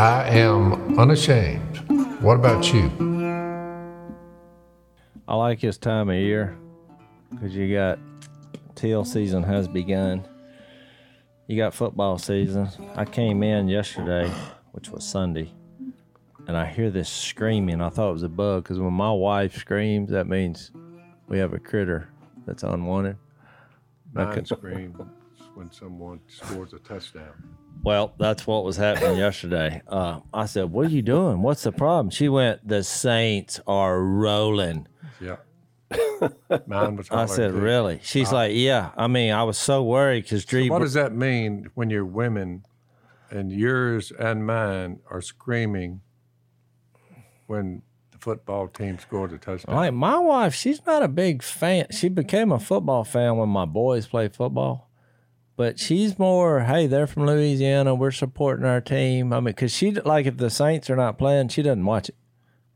I am unashamed. What about you? I like this time of year because you got teal season has begun. You got football season. I came in yesterday, which was Sunday, and I hear this screaming. I thought it was a bug because when my wife screams, that means we have a critter that's unwanted. I Mine could- screams when someone scores a touchdown. Well, that's what was happening yesterday. Uh, I said, "What are you doing? What's the problem?" She went, "The Saints are rolling." Yeah. Mine was I said, too. "Really?" She's like, "Yeah." I mean, I was so worried because Dree. What does that mean when you're women and yours and mine are screaming when the football team scores a touchdown? Like my wife, she's not a big fan. She became a football fan when my boys played football, but she's more, hey, they're from Louisiana. We're supporting our team. I mean, because she like if the Saints are not playing, she doesn't watch it.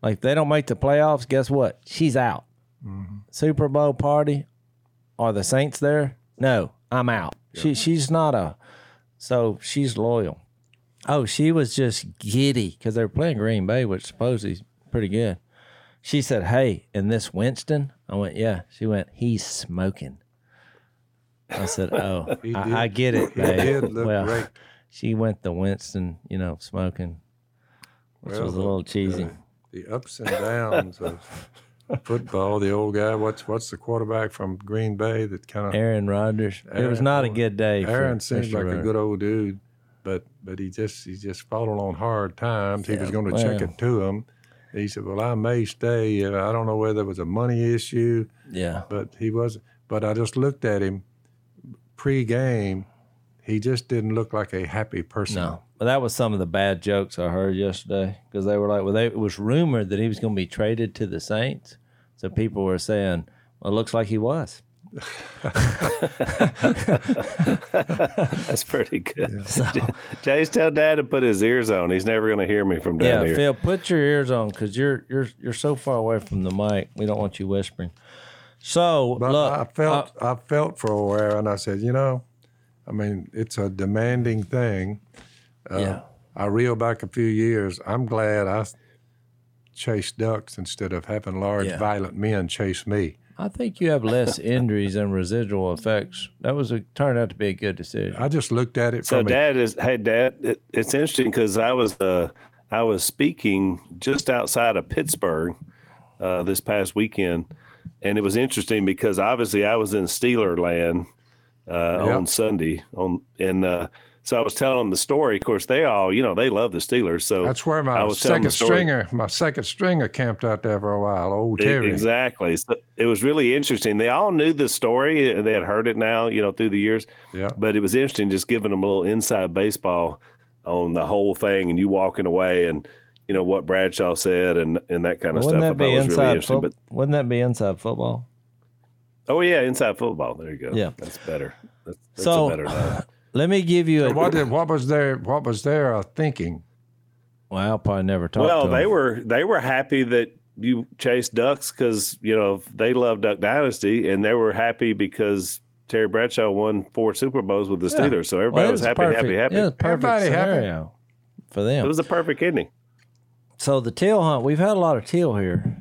Like if they don't make the playoffs, guess what? She's out. Mm-hmm. Super Bowl party, are the Saints there? No, I'm out. She she's not a, so she's loyal. Oh, she was just giddy because they were playing Green Bay, which supposedly is pretty good. She said, "Hey, and this Winston?" I went, "Yeah." She went, "He's smoking." I said, "Oh, I, I get it, He did look well, great. she went the Winston, you know, smoking, which Well, was a little cheesy. The ups and downs of football. The old guy. What's what's the quarterback from Green Bay that kind of Aaron Rodgers. it was not a good day. Aaron for seems like a good old dude, but but he just he just fallen on hard times. He was going to check it to him. He said, "Well, I may stay. Uh, I don't know whether it was a money issue, Yeah, but he was. But I just looked at him pre-game. He just didn't look like a happy person. no, but that was some of the bad jokes I heard yesterday because they were like, well, they, it was rumored that he was going to be traded to the Saints, so people were saying, well, it looks like he was. That's pretty good. Jase tell Dad to put his ears on. He's never going to hear me from Yeah, down here. Phil, put your ears on because you're you're you're so far away from the mic. We don't want you whispering. So But look, I felt I felt for a while, and I said, you know, I mean, it's a demanding thing. Uh, yeah, I reel back a few years. I'm glad I chased ducks instead of having large, Yeah. violent men chase me. I think you have less injuries and residual effects. That was a turned out to be a good decision. I just looked at it So from a, Dad is hey Dad. It, it's interesting because I was uh, I was speaking just outside of Pittsburgh uh, this past weekend, and it was interesting because obviously I was in Steeler land uh, Yeah. on Sunday on and uh, so I was telling them the story. Of course, they all you know they love the Steelers. So That's where I my was second stringer, my second stringer, camped out there for a while. Old Terry. Exactly. So it was really interesting. They all knew the story and they had heard it now, you know, through the years. Yeah. But it was interesting just giving them a little inside baseball on the whole thing and you walking away and, you know, what Bradshaw said and, and that kind of Wouldn't stuff. that be was really inside? interesting. Fo- wouldn't that be inside football? Oh, yeah, inside football. There you go. Yeah. That's better. That's, that's So- a better. Let me give you a. What did, what was their what was their uh, thinking? well, I'll probably never talk. Well, to they him. were they were happy that you chased ducks because you know they love Duck Dynasty, and they were happy because Terry Bradshaw won four Super Bowls with the Yeah. Steelers, so everybody it was, a happy, perfect, happy, happy. Yeah, it was a perfect Everybody happy. scenario for them. It was a perfect ending. So the teal hunt, we've had a lot of teal here,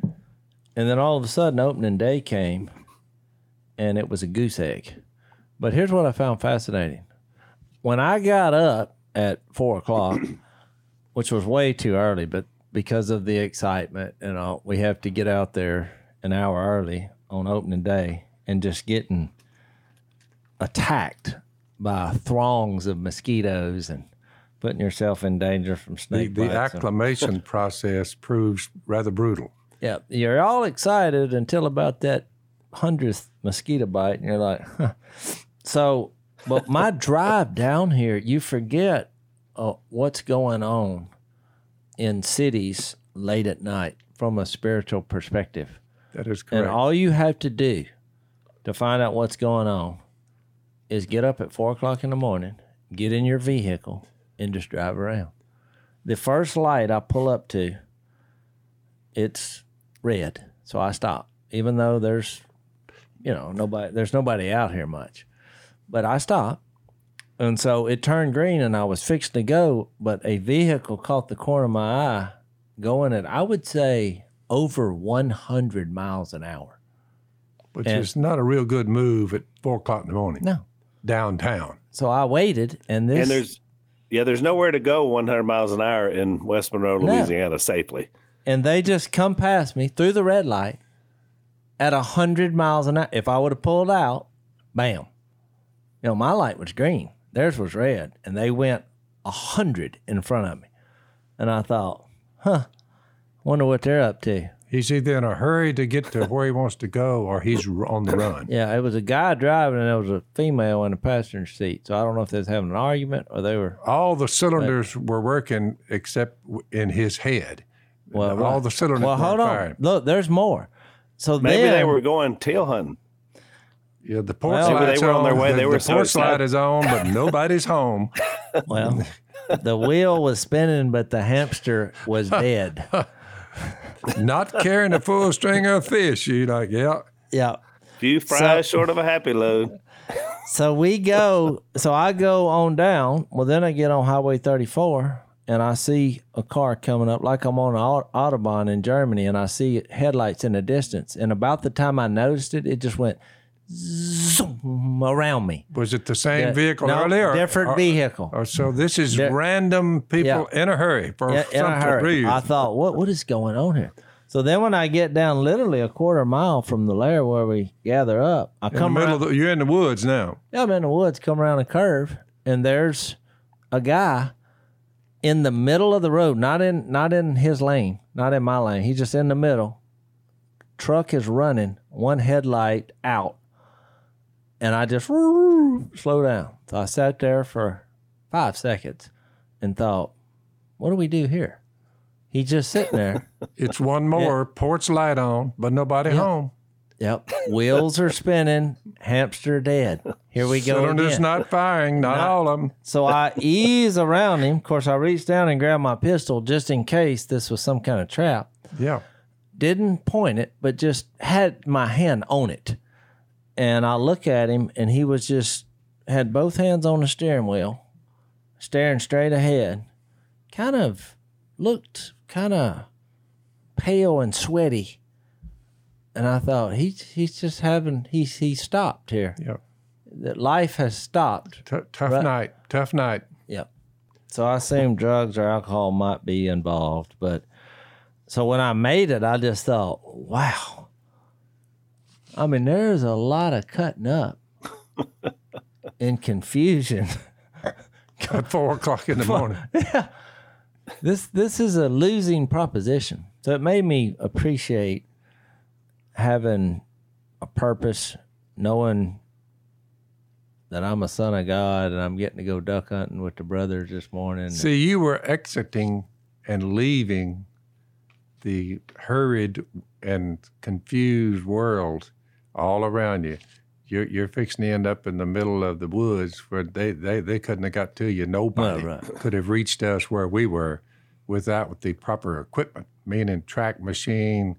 and then all of a sudden opening day came, and it was a goose egg. But here's what I found fascinating: when I got up at four o'clock, which was way too early, but because of the excitement and all, we have to get out there an hour early on opening day, and just getting attacked by throngs of mosquitoes and putting yourself in danger from The, snake the bites. and- acclimation process proves rather brutal. yeah, you're all excited until about that hundredth mosquito bite, and you're like, huh. so. But my drive down here, you forget uh, what's going on in cities late at night from a spiritual perspective, That is correct. and all you have to do to find out what's going on is get up at four o'clock in the morning, get in your vehicle, and just drive around. The first light I pull up to, it's red, so I stop, even though there's, you know, nobody. There's nobody out here much, but I stop, And so it turned green and I was fixing to go, but a vehicle caught the corner of my eye going at, I would say, over 100 miles an hour. Which And- is not a real good move at four o'clock in the morning No. downtown. So I waited and this. And there's yeah, there's nowhere to go 100 miles an hour in West Monroe, No. Louisiana, safely. and they just come past me through the red light at 100 miles an hour. If I would have pulled out, bam. You know, my light was green, theirs was red, and they went 100 in front of me. And I thought, huh, wonder what they're up to. He's either in a hurry to get to where he wants to go or he's on the run. Yeah, it was a guy driving and there was a female in the passenger seat. So I don't know if they was having an argument or they were. All the cylinders were working except in his head. Well, all right. the cylinders were. Well, were hold on. firing. Look, there's more. So Maybe then, they were going tail hunting. Yeah, the porch Well, Maybe they were on their way. The, They were the so porch light is on, but nobody's home. Well, the wheel was spinning, but the hamster was dead. Not carrying a full string of fish. You're like, yeah. Yeah. Few fries short of a happy load. So we go. So I go on down. Well, then I get on Highway 34, and I see a car coming up like I'm on an autobahn in Germany, and I see headlights in the distance. And about the time I noticed it, it just went zoom around me. Was it the same Yeah. vehicle No, earlier? different or, vehicle. or so this is random people in a hurry for Yeah, in some a hurry. reason. I thought, what what is going on here? So then when I get down literally a quarter mile from the lair where we gather up, I in the come middle around, the, you're in the woods now. yeah, I'm in the woods, come around a curve, and there's a guy in the middle of the road, not in not in his lane, not in my lane. He's just in the middle. Truck is running, one headlight out, and I just slow down. So I sat there for five seconds and thought, "What do we do here?" He's just sitting there. It's one more porch light on, but nobody home. Yep. Wheels are spinning. Hamster dead. Here we go. Cylinders again. not firing, not, all of them. So I ease around him. Of course, I reached down and grabbed my pistol just in case this was some kind of trap. Yeah. Didn't point it, but just had my hand on it. And I look at him, and he was just had both hands on the steering wheel, staring straight ahead. Kind of looked kind of pale and sweaty. And I thought he's he's just having he's he stopped here. Yeah. That life has stopped. T- tough Right. night. Tough night. Yep. So I assume drugs or alcohol might be involved, but so when I made it, I just thought, wow. I mean, there's a lot of cutting up and confusion. At four o'clock in the morning. yeah. This this is a losing proposition. So it made me appreciate having a purpose, knowing that I'm a son of God and I'm getting to go duck hunting with the brothers this morning. See, you were exiting and leaving the hurried and confused world all around you. You're, you're fixing to end up in the middle of the woods where they, they, they couldn't have got to you. Nobody Right, right. could have reached us where we were without the proper equipment, meaning track machine,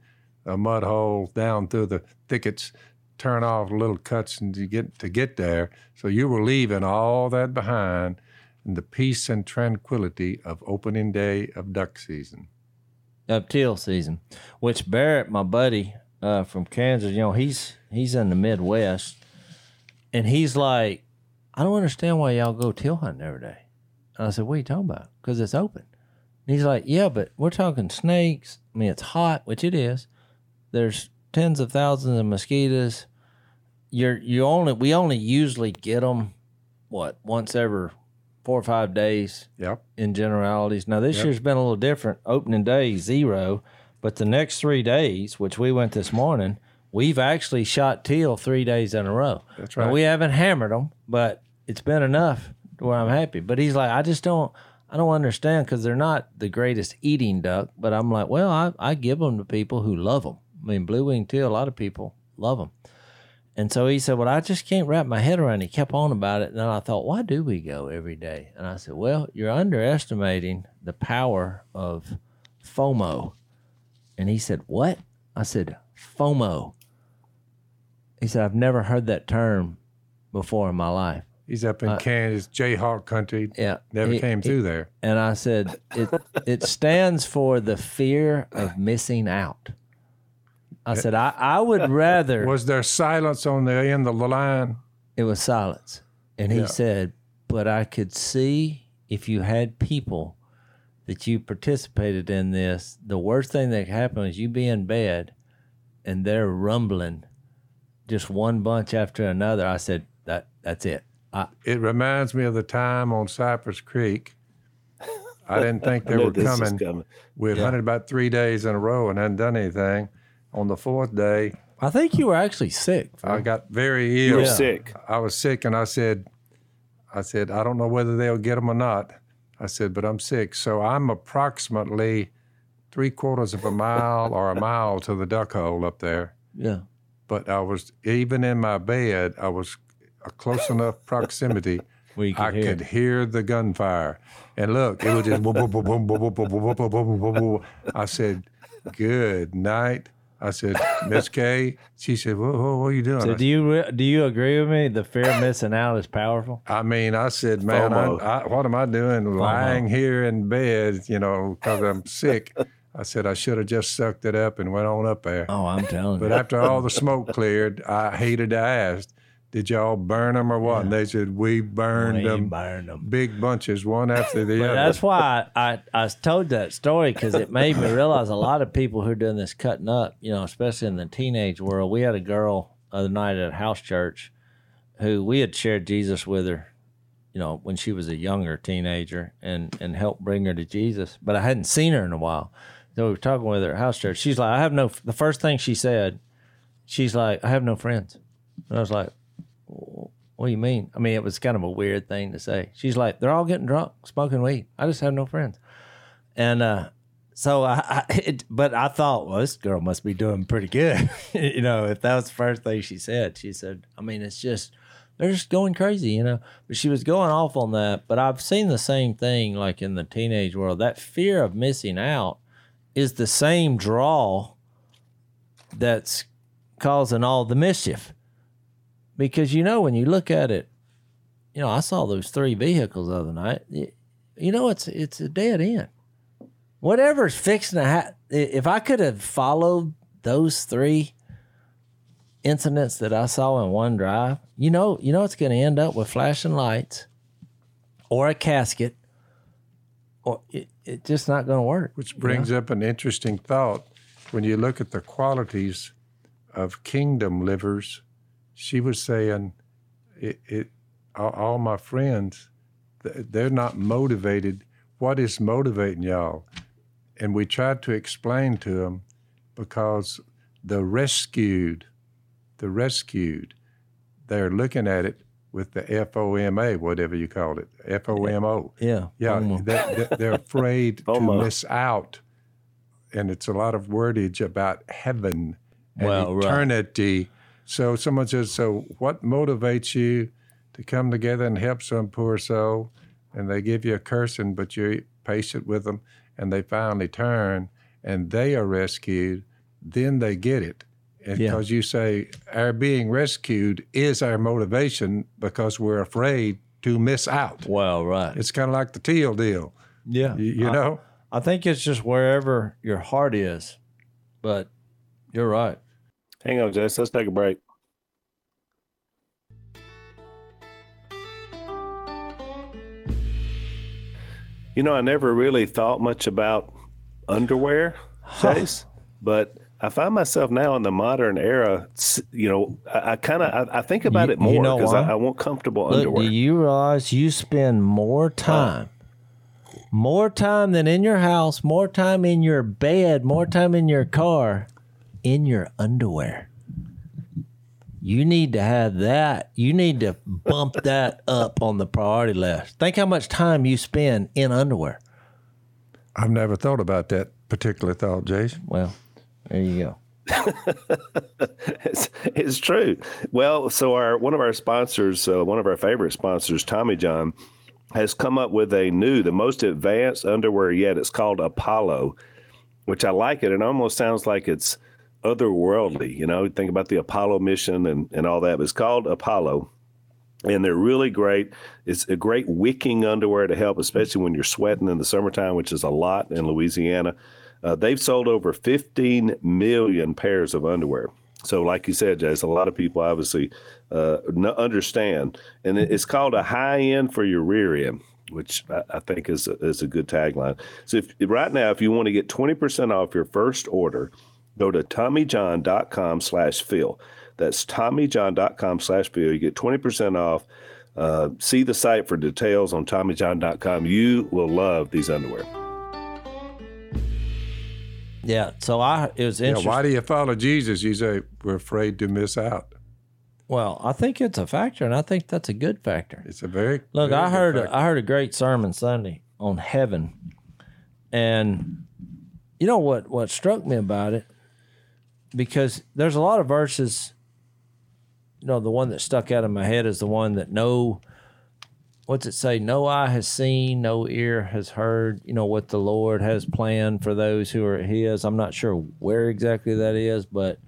a mud hole down through the thickets, turn off little cuts and to get to get there. So you were leaving all that behind in the peace and tranquility of opening day of duck season. of teal season, which Barrett, my buddy uh, from Kansas, you know, he's he's in the Midwest, and he's like, I don't understand why y'all go teal hunting every day. And I said, What are you talking about? Because it's open. And he's like, Yeah, but we're talking snakes. I mean, it's hot, which it is. There's tens of thousands of mosquitoes. You're you only we only usually get them what once every four or five days Yep. in generalities. Now this Yep. year's been a little different. Opening day zero, but the next three days, which we went this morning, we've actually shot teal three days in a row. That's Now, right. we haven't hammered them, but it's been enough to where I'm happy. But he's like, I just don't, I don't understand because they're not the greatest eating duck. But I'm like, well, I, I give them to people who love them. I mean, blue wing teal, a lot of people love them. And so he said, Well, I just can't wrap my head around it. He kept on about it. And then I thought, Why do we go every day? And I said, Well, you're underestimating the power of FOMO. And he said, What? I said, FOMO. He said, I've never heard that term before in my life. He's up in uh, Kansas, Jayhawk country. Yeah, Never he- came he- through there. And I said, it, it stands for the fear of missing out. I said, I, I would rather. Was there silence on the end of the line? It was silence. And he Yeah. said, but I could see if you had people that you participated in this, the worst thing that could happen is you be in bed and they're rumbling just one bunch after another. I said, that that's it. I, It reminds me of the time on Cypress Creek. I didn't think they were coming. coming. We had hunted about three days in a row and hadn't done anything. On the fourth day, I think you were actually sick. I got very You ill. were Yeah. sick. I was sick, and I said, I said, I don't know whether they'll get them or not. I said, but I'm sick. So I'm approximately three quarters of a mile or a mile to the duck hole up there. Yeah. But I was, even in my bed, I was a close enough proximity. Where could I hear. could hear the gunfire. And look, it was just boom, boom, boom, boom, boom, boom, boom, boom, boom, boom, boom, boom. I said, good night. I said, Miss Kay. She said, what, what, what are you doing? So I do you re- do you agree with me? The fear of missing out is powerful. I mean, I said, man, I, I, what am I doing lying here in bed, you know, because I'm sick? I said, I should have just sucked it up and went on up there. Oh, I'm telling But you. But after all the smoke cleared, I hated to ask, did y'all burn them or what? And they said, we burned We them burned 'em. big bunches, one after the other. that's why I, I, I told that story because it made me realize a lot of people who are doing this cutting up, you know, especially in the teenage world. We had a girl the other night at house church who we had shared Jesus with her, you know, when she was a younger teenager and, and helped bring her to Jesus. But I hadn't seen her in a while. So we were talking with her at house church. She's like, I have no, the first thing she said, she's like, I have no friends. And I was like, what do you mean? I mean, it was kind of a weird thing to say. She's like, they're all getting drunk, smoking weed. I just have no friends. And uh, so I, I it, but I thought, well, this girl must be doing pretty good. you know, if that was the first thing she said, she said, I mean, it's just, they're just going crazy, you know. But she was going off on that. But I've seen the same thing like in the teenage world. That fear of missing out is the same draw that's causing all the mischief. Because you know when you look at it you know i saw those three vehicles the other night. You know it's it's a dead end. Whatever's fixing to happen if i could have followed those three incidents that i saw in one drive you know you know it's going to end up with flashing lights or a casket it, it's just not going to work Which brings up an interesting thought. When you look at the qualities of kingdom livers, she was saying, it, it all, all my friends, they're not motivated. What is motivating y'all? And we tried to explain to them because the rescued, the rescued, they're looking at it with the FOMA, whatever you called it, FOMO. yeah Yeah, they, they- they're afraid to miss out, and it's a lot of wordage about heaven and Well, right. eternity. So someone says, "So what motivates you to come together and help some poor soul?" And they give you a cursing, but you're patient with them, and they finally turn, and they are rescued. Then they get it. And Yeah. because you say our being rescued is our motivation because we're afraid to miss out. well right It's kind of like the teal deal, yeah you, you I- know. I think it's just wherever your heart is. But you're right. Hang on, Jess. Let's take a break. You know, I never really thought much about underwear, Chase, but I find myself now in the modern era. You know, I, I kind of I, I think about You- it more you know because? I, I want comfortable Look, underwear. do you realize you spend more time, more time than in your house, more time in your bed, more time in your car, in your underwear? You need to have that. You need to bump that up on the priority list. Think how much time you spend in underwear. I've never thought about that particular thought, Jason. Well, there you go. it's, it's true. Well, so our one of our sponsors, uh, one of our favorite sponsors, Tommy John, has come up with a new, the most advanced underwear yet. It's called Apollo, which I like it. It almost sounds like it's otherworldly. You know, think about the Apollo mission and and all that. But it's called Apollo, and they're really great. It's a great wicking underwear to help, especially when you're sweating in the summertime, which is a lot in Louisiana. Uh, they've sold over 15 million pairs of underwear. So, like you said, Jay, a lot of people obviously uh, understand, and it's called a high end for your rear end, which I, I think is a, is a good tagline. So, if, right now, if you want to get 20% off your first order, go to TommyJohn.com slash Phil. That's TommyJohn.com slash Phil. You get 20% off. Uh, see the site for details on TommyJohn.com. You will love these underwear. Yeah. So I it was interesting. Yeah, why do you follow Jesus? You say we're afraid to miss out. Well, I think it's a factor, and I think that's a good factor. It's a very look. Very I heard I heard a great sermon Sunday on heaven, and you know what what struck me about it because there's a lot of verses. You know, the one that stuck out in my head is the one that no what's it say? No eye has seen, no ear has heard, you know, what the Lord has planned for those who are His. I'm not sure where exactly that is, but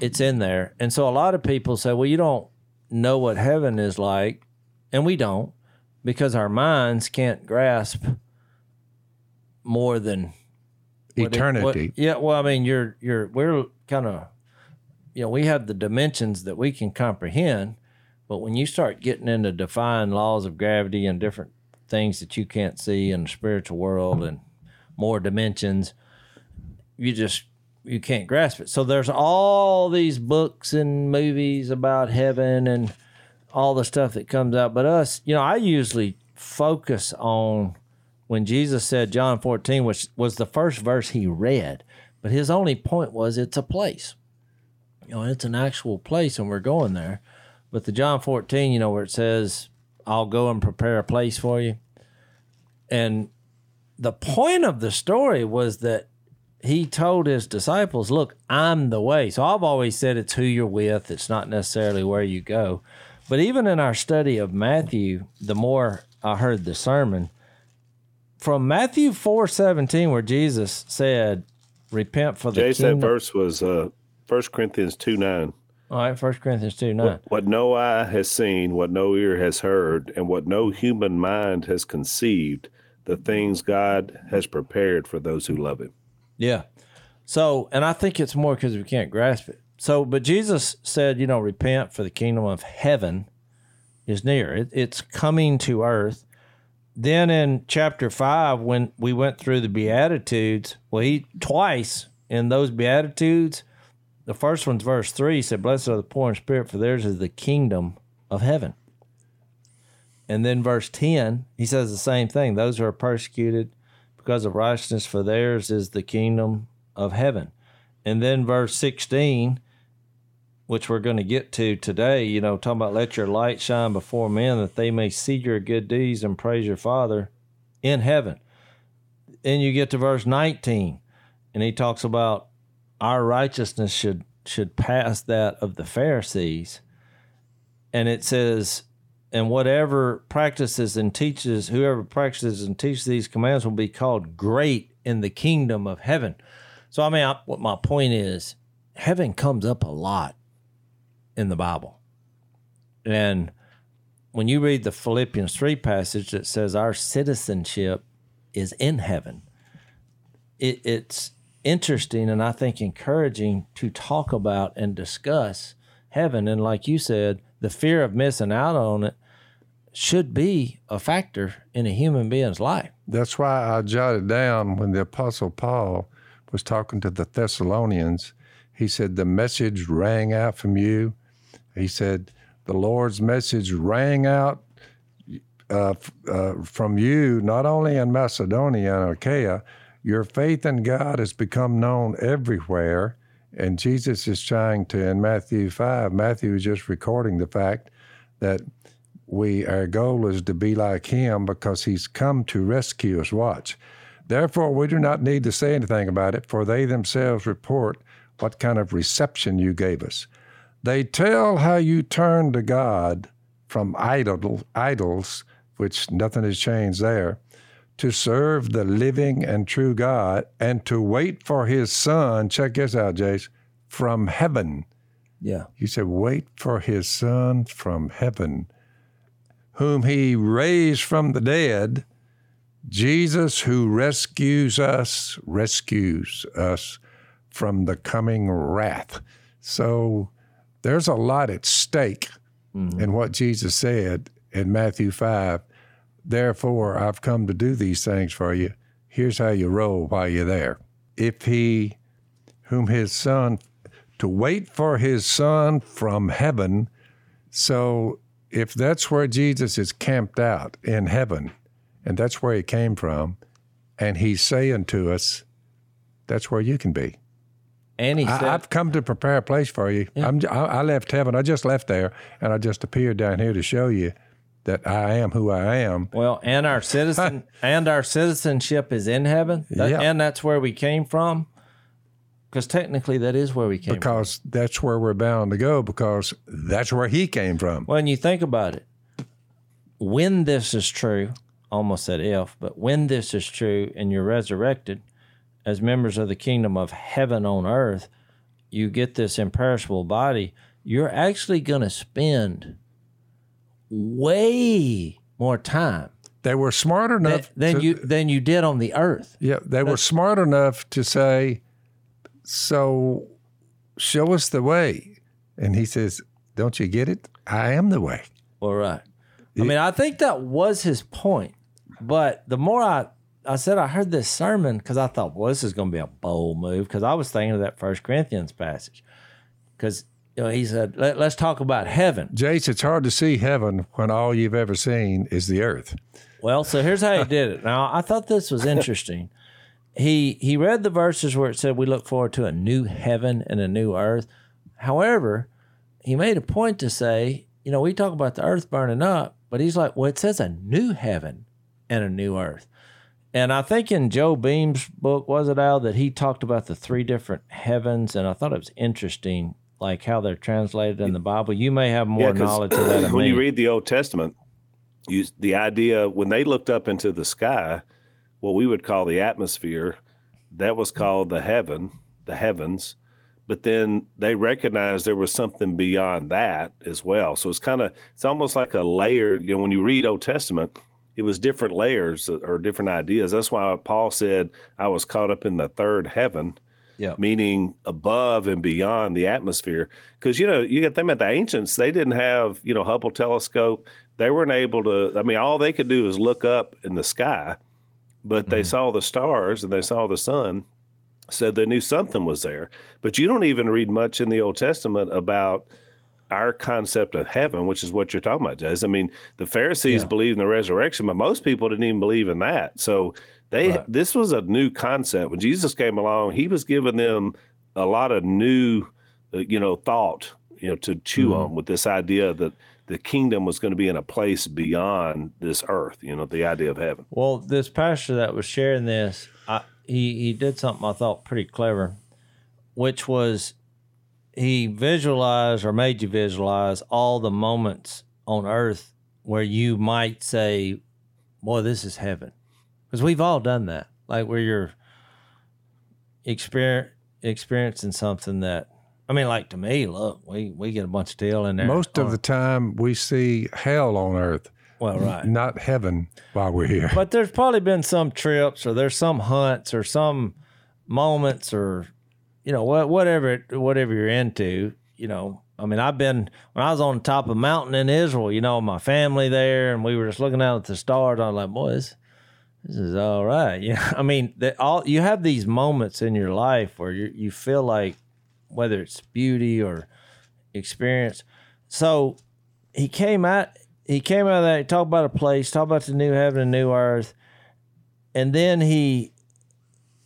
it's in there. And so a lot of people say, well, you don't know what heaven is like. And we don't because our minds can't grasp more than eternity. It, what, yeah. Well, I mean, you're, you're, we're kind of, you know, we have the dimensions that we can comprehend but when you start getting into defying laws of gravity and different things that you can't see in the spiritual world and more dimensions, you just you can't grasp it. So there's all these books and movies about heaven and all the stuff that comes out. But us, you know, I usually focus on when Jesus said John 14, which was the first verse he read, but his only point was it's a place. You know, it's an actual place and we're going there. But the John 14, you know, where it says, I'll go and prepare a place for you. And the point of the story was that he told his disciples, Look, I'm the way. So I've always said it's who you're with, it's not necessarily where you go. But even in our study of Matthew, the more I heard the sermon, from Matthew 4 17, where Jesus said, Repent for the Jason, kingdom. that verse was uh, 1 Corinthians 2 9. All right, First Corinthians 2 9. What, what, no eye has seen, what no ear has heard, and what no human mind has conceived, the things God has prepared for those who love Him. Yeah. So, and I think it's more because we can't grasp it. So, but Jesus said, you know, repent for the kingdom of heaven is near. It, it's coming to earth. Then in chapter five, when we went through the Beatitudes, well, he twice in those Beatitudes, the first one's verse 3 said, Blessed are the poor in spirit, for theirs is the kingdom of heaven. And then verse 10, he says the same thing. Those who are persecuted because of righteousness, for theirs is the kingdom of heaven. And then verse 16, which we're going to get to today, you know, talking about let your light shine before men that they may see your good deeds and praise your Father in heaven. And you get to verse 19, and he talks about our righteousness should should pass that of the Pharisees. And it says, and whatever practices and teaches, whoever practices and teaches these commands will be called great in the kingdom of heaven. So, I mean, I, what my point is, heaven comes up a lot in the Bible. And when you read the Philippians 3 passage that says our citizenship is in heaven, it, it's interesting and I think encouraging to talk about and discuss heaven. And like you said, the fear of missing out on it should be a factor in a human being's life. That's why I jotted down when the Apostle Paul was talking to the Thessalonians. He said, The message rang out from you. He said, The Lord's message rang out uh, uh, from you, not only in Macedonia and Achaia, your faith in God has become known everywhere. And Jesus is trying to, in Matthew 5, Matthew is just recording the fact that we our goal is to be like him because he's come to rescue us. Watch. Therefore, we do not need to say anything about it, for they themselves report what kind of reception you gave us. They tell how you turned to God from idol, idols, which nothing has changed there, to serve the living and true God and to wait for his son. Check this out, Jase, from heaven. Yeah. He said, wait for his son from heaven, whom he raised from the dead, Jesus who rescues us, rescues us from the coming wrath. So there's a lot at stake mm-hmm. in what Jesus said in Matthew 5. Therefore, I've come to do these things for you. Here's how you roll while you're there. If he, whom his son, to wait for his son from heaven. So if that's where Jesus is camped out in heaven, and that's where he came from, and he's saying to us, that's where you can be. And he said, I, I've come to prepare a place for you. I'm, I, I left heaven. I just left there, and I just appeared down here to show you that I am who I am. well, and our citizen and our citizenship is in heaven, That- Yeah. and that's where we came from. Because technically, that is where we came from. Because that's where we're bound to go. Because that's where he came from. When you think about it, when this is true, almost said if, but when this is true and you're resurrected as members of the kingdom of heaven on earth, you get this imperishable body, you're actually going to spend way more time They were smart than, enough than to- you than you did on the earth. Yeah, they were smart enough to say, "So, show us the way." And he says, "Don't you get it? I am the way." All right. right. I mean, I think that was his point. But the more I, I said I heard this sermon because I thought, well, this is going to be a bold move because I was thinking of that First Corinthians passage because you know he said, Let, "Let's talk about heaven." Jase, it's hard to see heaven when all you've ever seen is the earth. Well, so here's how he did it. Now, I thought this was interesting. He he read the verses where it said we look forward to a new heaven and a new earth. However, he made a point to say, you know, we talk about the earth burning up, but he's like, well, it says a new heaven and a new earth. And I think in Joe Beam's book, was it Al, that he talked about the three different heavens, and I thought it was interesting, like how they're translated in the Bible. You may have more 'cause knowledge of that when me. you read the Old Testament, you, the idea when they looked up into the sky, what we would call the atmosphere, that was called the heaven, the heavens. But then they recognized there was something beyond that as well. So it's kind of it's almost like a layer. You know, when you read Old Testament, it was different layers or different ideas. That's why Paul said, "I was caught up in the third heaven." Yeah. meaning above and beyond the atmosphere. Because you know, you got them at the ancients; they didn't have you know Hubble telescope. They weren't able to. I mean, all they could do is look up in the sky, but they mm-hmm. saw the stars and they saw the sun, so they knew something was there. But you don't even read much in the Old Testament about our concept of heaven, which is what you're talking about, Jez. I mean, the Pharisees Yeah. believed in the resurrection, but most people didn't even believe in that. So they Right. this was a new concept. When Jesus came along, he was giving them a lot of new, uh, you know, thought, you know, to chew Mm-hmm. on with this idea that the kingdom was going to be in a place beyond this earth. You know, the idea of heaven. Well, this pastor that was sharing this, I, he he did something I thought pretty clever, which was he visualized or made you visualize all the moments on earth where you might say, "Boy, this is heaven," because we've all done that. Like where you're exper- experiencing something that, I mean, like to me, look, we we get a bunch of tail in there. Most of the time, we see hell on earth, well, right. not heaven, while we're here. But there's probably been some trips or there's some hunts or some moments or you know what whatever whatever you're into, you know. I mean, I've been when I was on the top of a mountain in Israel, you know, my family there and we were just looking out at the stars. I was like, boy, this, this is all right. Yeah. I mean, that all you have these moments in your life where you you feel like whether it's beauty or experience. So he came out he came out of that, he talked about a place, talked about the new heaven and new earth. And then he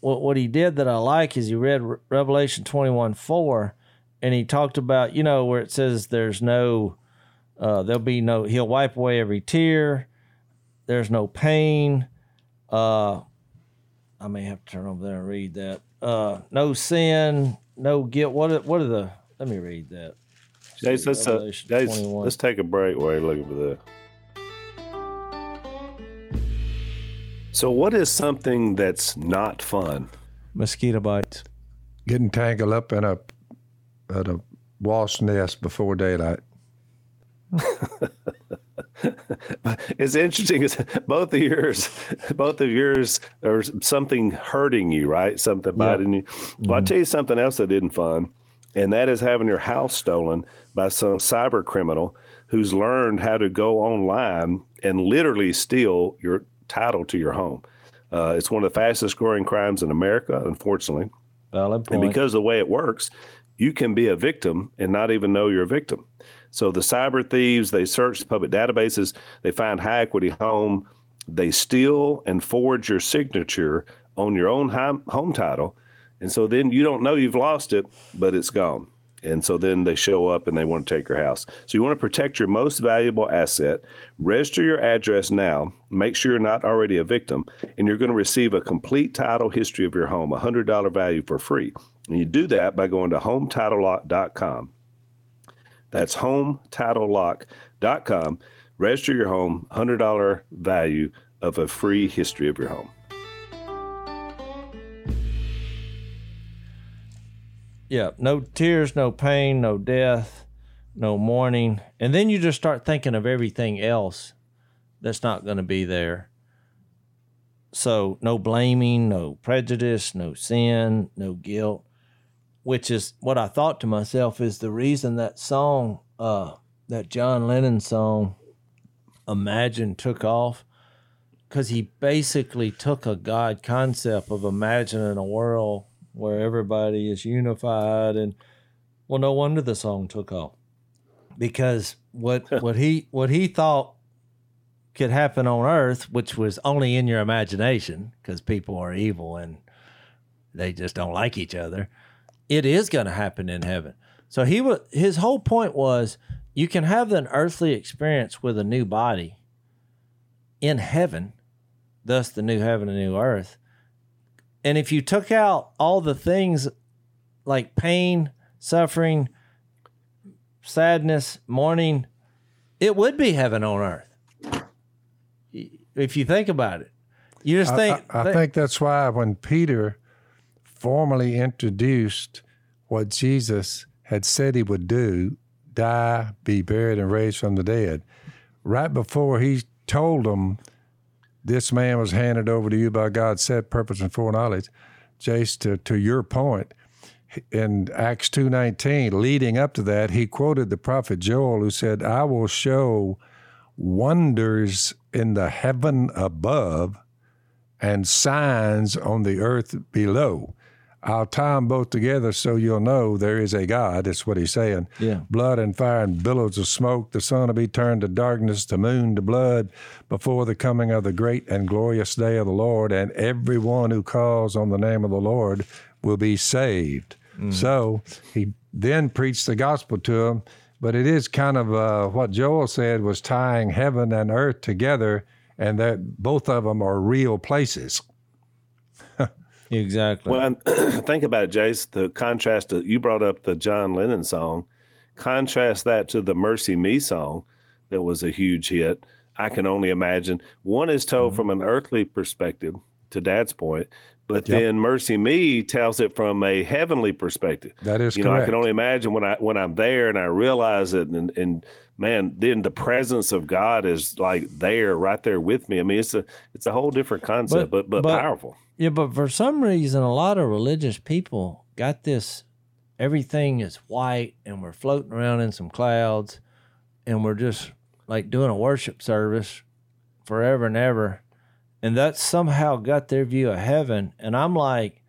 what what he did that I like is he read Re- Revelation 21 4 and he talked about, you know, where it says there's no uh there'll be no he'll wipe away every tear. There's no pain. Uh I may have to turn over there and read that. Uh no sin, no guilt. What are, what are the let me read that. Jase, let's, uh, Revelation Jase, let's take a break while you're looking for that. So, what is something that's not fun? Mosquito bites. Getting tangled up in a at a wasp nest before daylight. it's interesting because both of yours, both of yours are something hurting you, right? Something biting you. Well, I'll tell you something else that isn't fun, and that is having your house stolen by some cyber criminal who's learned how to go online and literally steal your title to your home. Uh, it's one of the fastest growing crimes in America, unfortunately. Valid point. And because of the way it works, you can be a victim and not even know you're a victim. So the cyber thieves, they search the public databases, they find high equity home, they steal and forge your signature on your own home title. And so then you don't know you've lost it, but it's gone. And so then they show up and they want to take your house. So you want to protect your most valuable asset. Register your address now. Make sure you're not already a victim. And you're going to receive a complete title history of your home, a $100 value for free. And you do that by going to hometitlelock.com. That's hometitlelock.com. Register your home, $100 value of a free history of your home. Yeah, no tears, no pain, no death, no mourning. And then you just start thinking of everything else that's not going to be there. So, no blaming, no prejudice, no sin, no guilt, which is what I thought to myself is the reason that song, uh, that John Lennon song, Imagine, took off. Because he basically took a God concept of imagining a world where everybody is unified and well no wonder the song took off because what what he what he thought could happen on earth which was only in your imagination because people are evil and they just don't like each other it is going to happen in heaven so he was his whole point was you can have an earthly experience with a new body in heaven thus the new heaven and new earth and if you took out all the things like pain, suffering, sadness, mourning, it would be heaven on earth. If you think about it, you just think. I, I, I think that's why when Peter formally introduced what Jesus had said he would do die, be buried, and raised from the dead right before he told them this man was handed over to you by God's set purpose and foreknowledge. Jase, to, to your point, in Acts 2.19, leading up to that, he quoted the prophet Joel who said, I will show wonders in the heaven above and signs on the earth below. I'll tie them both together so you'll know there is a God. That's what he's saying. Yeah. Blood and fire and billows of smoke. The sun will be turned to darkness, the moon to blood before the coming of the great and glorious day of the Lord. And everyone who calls on the name of the Lord will be saved. Mm. So he then preached the gospel to them. But it is kind of uh, what Joel said was tying heaven and earth together, and that both of them are real places. Exactly. Well, think about it, Jase. The contrast that you brought up the John Lennon song, contrast that to the Mercy Me song that was a huge hit. I can only imagine. One is told mm-hmm. from an earthly perspective, to Dad's point, but yep. then Mercy Me tells it from a heavenly perspective. That is, you correct. know, I can only imagine when I when I'm there and I realize it, and, and man, then the presence of God is like there, right there with me. I mean, it's a it's a whole different concept, but but, but powerful. Yeah, but for some reason, a lot of religious people got this everything is white and we're floating around in some clouds and we're just like doing a worship service forever and ever. And that somehow got their view of heaven. And I'm like,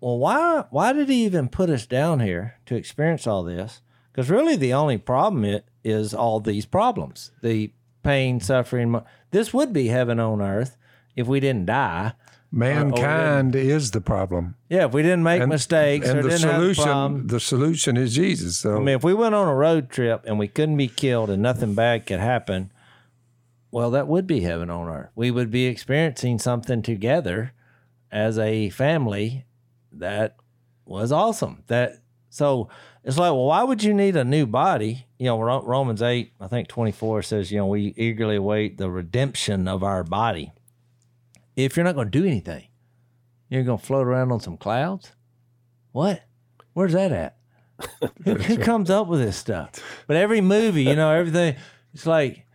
well, why why did he even put us down here to experience all this? Because really the only problem it is all these problems. The pain, suffering. This would be heaven on earth if we didn't die. Mankind is the problem. Yeah, if we didn't make and, mistakes and or the didn't solution, the solution is Jesus. So I mean, if we went on a road trip and we couldn't be killed and nothing bad could happen, well, that would be heaven on earth. We would be experiencing something together as a family that was awesome. That so it's like, well, why would you need a new body? You know, Romans eight, I think twenty four says, you know, we eagerly await the redemption of our body if you're not going to do anything, you're going to float around on some clouds? What? Where's that at? who, who comes up with this stuff? But every movie, you know, everything, it's like,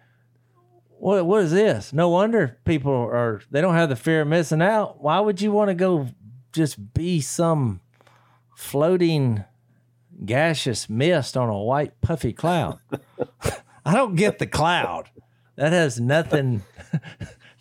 what what is this? No wonder people are they don't have the fear of missing out. Why would you want to go just be some floating gaseous mist on a white puffy cloud? I don't get the cloud. That has nothing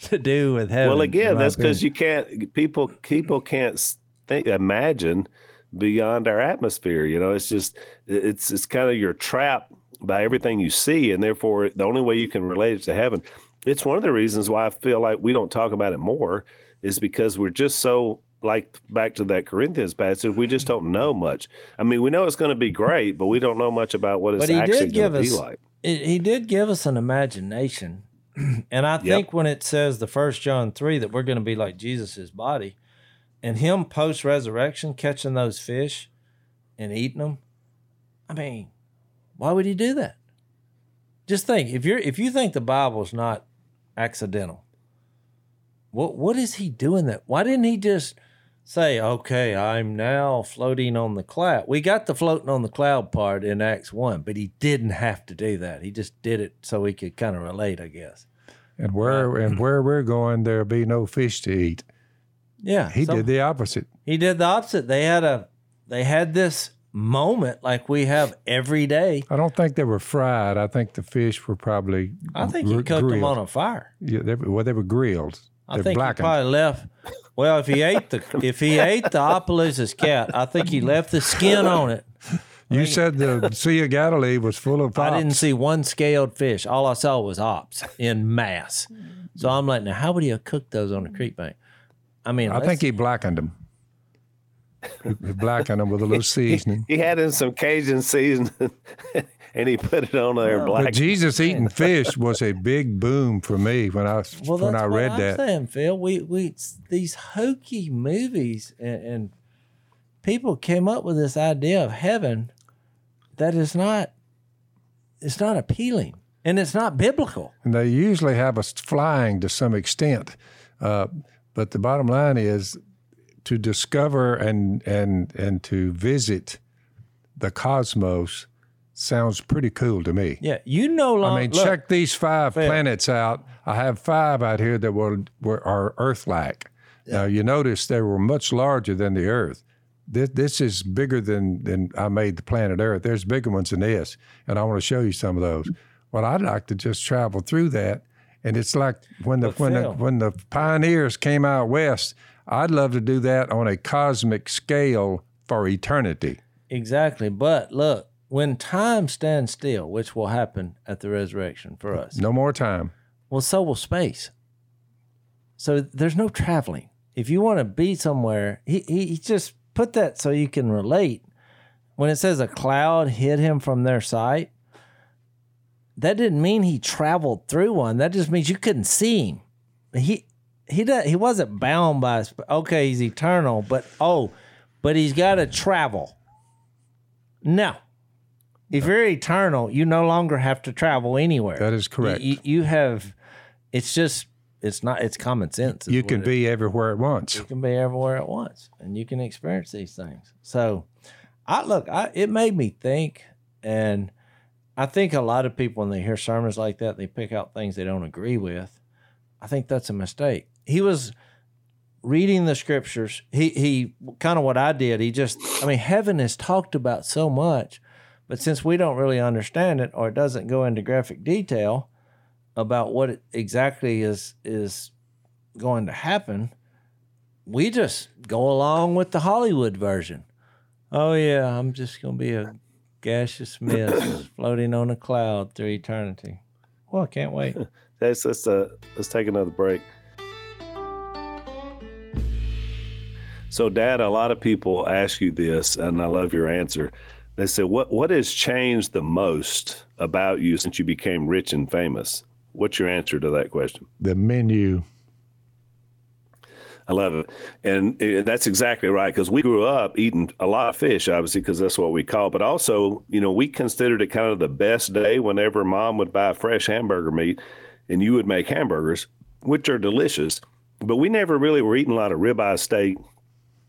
to do with heaven. Well, again, that's because you can't. People people can't think, imagine beyond our atmosphere. You know, it's just it's it's kind of you're trapped by everything you see, and therefore the only way you can relate it to heaven. It's one of the reasons why I feel like we don't talk about it more, is because we're just so like back to that Corinthians passage. We just don't know much. I mean, we know it's going to be great, but we don't know much about what it's actually going to be like. it, he did give us an imagination. and I think when it says the first John 3 that we're going to be like Jesus's body and him post resurrection catching those fish and eating them, I mean, why would he do that? Just think if you're if you think the Bible's not accidental, what what is he doing that? Why didn't he just say, okay, I'm now floating on the cloud. We got the floating on the cloud part in Acts 1, but he didn't have to do that. He just did it so he could kind of relate, I guess. And where uh, and where we're going, there'll be no fish to eat. Yeah. He so- did the opposite. He did the opposite. They had a they had this moment like we have every day. I don't think they were fried. I think the fish were probably. I think he gr- cooked them on a fire. Yeah, they, well, they were grilled. I They're think blackened. he probably left. Well, if he ate the if he ate the Opelousas cat, I think he left the skin on it. you said the Sea of Galilee was full of I didn't see one scaled fish. All I saw was ops in mass. So I'm like, now how would he have cooked those on the creek bank? I mean, I think he blackened them. He he blackened them with a little seasoning. He had in some Cajun seasoning, and he put it on there But black. Jesus eating fish was a big boom for me when I well, when that's I what read I'm that. saying, Phil. We we these hokey movies and, and people came up with this idea of heaven that is not it's not appealing and it's not biblical. And they usually have us flying to some extent. Uh, but the bottom line is to discover and, and, and to visit the cosmos sounds pretty cool to me. Yeah, you no longer I mean, look, check these five Phil. planets out. I have five out here that were, were are Earth-like. Now you notice they were much larger than the Earth. This, this is bigger than than I made the planet Earth. There's bigger ones than this, and I want to show you some of those. Well, I'd like to just travel through that, and it's like when the But when the when the pioneers came out west. I'd love to do that on a cosmic scale for eternity. Exactly. But look, when time stands still, which will happen at the resurrection for us, No more time. well, so will space. So there's no traveling. If you want to be somewhere, he, he, he just put that so you can relate. When it says a cloud hid him from their sight, that didn't mean he traveled through one. That just means you couldn't see him. He he does, he wasn't bound by okay, he's eternal, but oh, but he's got to travel. No. If you're eternal, you no longer have to travel anywhere. That is correct. You, you have, it's just, it's not, it's common sense. You can be everywhere at once. You can be everywhere at once, and you can experience these things. So, I look, I it made me think, and I think a lot of people when they hear sermons like that, they pick out things they don't agree with. I think that's a mistake. He was reading the scriptures. He he kind of what I did. He just, I mean, heaven is talked about so much, but since we don't really understand it or it doesn't go into graphic detail about what exactly is is going to happen, we just go along with the Hollywood version. Oh yeah, I'm just gonna be a gaseous mist floating on a cloud through eternity. Well, I can't wait. Let's let's uh, let's take another break. So, Dad, a lot of people ask you this, and I love your answer. They say, "What what has changed the most about you since you became rich and famous?" What's your answer to that question? The menu. I love it, and uh, that's exactly right. Because we grew up eating a lot of fish, obviously, because that's what we call. it. But also, you know, we considered it kind of the best day whenever Mom would buy fresh hamburger meat, and you would make hamburgers, which are delicious. But we never really were eating a lot of ribeye steak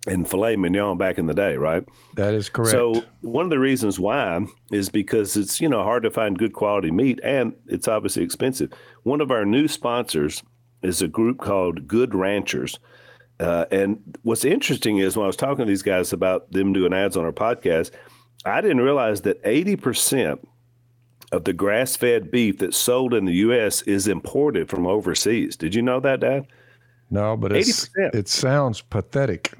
and filet mignon back in the day, right? That is correct. So one of the reasons why is because it's you know hard to find good quality meat and it's obviously expensive. One of our new sponsors is a group called Good Ranchers. Uh, and what's interesting is when I was talking to these guys about them doing ads on our podcast, I didn't realize that 80% of the grass fed beef that's sold in the U.S. is imported from overseas. Did you know that, Dad? no, but 80%. it sounds pathetic.